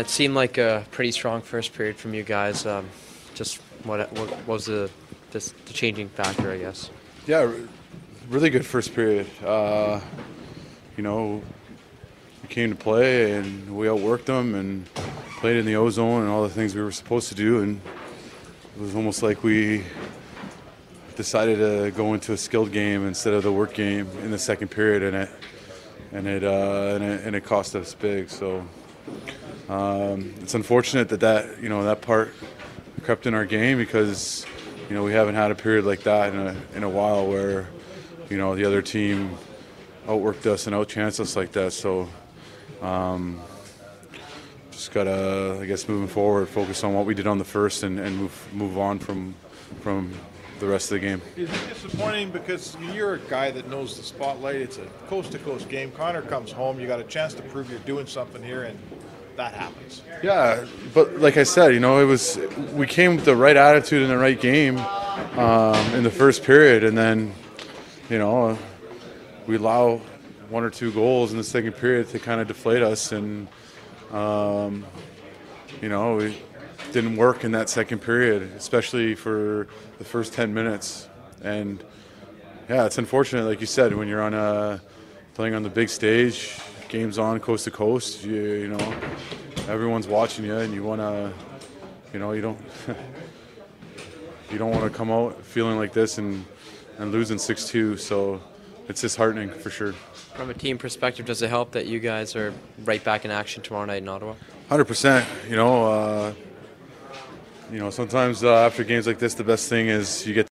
It seemed like a pretty strong first period from you guys. Um, just what, what was the, this, the changing factor, I guess? Yeah, really good first period. Uh, you know, we came to play and we outworked them and played in the ozone and all the things we were supposed to do. And it was almost like we decided to go into a skilled game instead of the work game in the second period, and it and it uh, and it, and it cost us big. So um, it's unfortunate that that you know that part crept in our game because you know we haven't had a period like that in a in a while where you know the other team outworked us and outchanced us like that. So um, just gotta I guess moving forward, focus on what we did on the first and, and move move on from from the rest of the game. Is it disappointing because you're a guy that knows the spotlight? It's a coast to coast game. Connor comes home, you got a chance to prove you're doing something here, and that happens. Yeah, but like I said, you know, it was we came with the right attitude and the right game um, in the first period, and then you know we allow one or two goals in the second period to kind of deflate us, and um, you know we didn't work in that second period, especially for the first ten minutes, and yeah, it's unfortunate, like you said, when you're on a playing on the big stage, games on coast to coast, you, you know, everyone's watching you, and you want to, you know, you don't, you don't want to come out feeling like this and and losing six two. So it's disheartening for sure. From a team perspective, does it help that you guys are right back in action tomorrow night in Ottawa? Hundred percent. You know, uh, you know, sometimes uh, after games like this, the best thing is you get.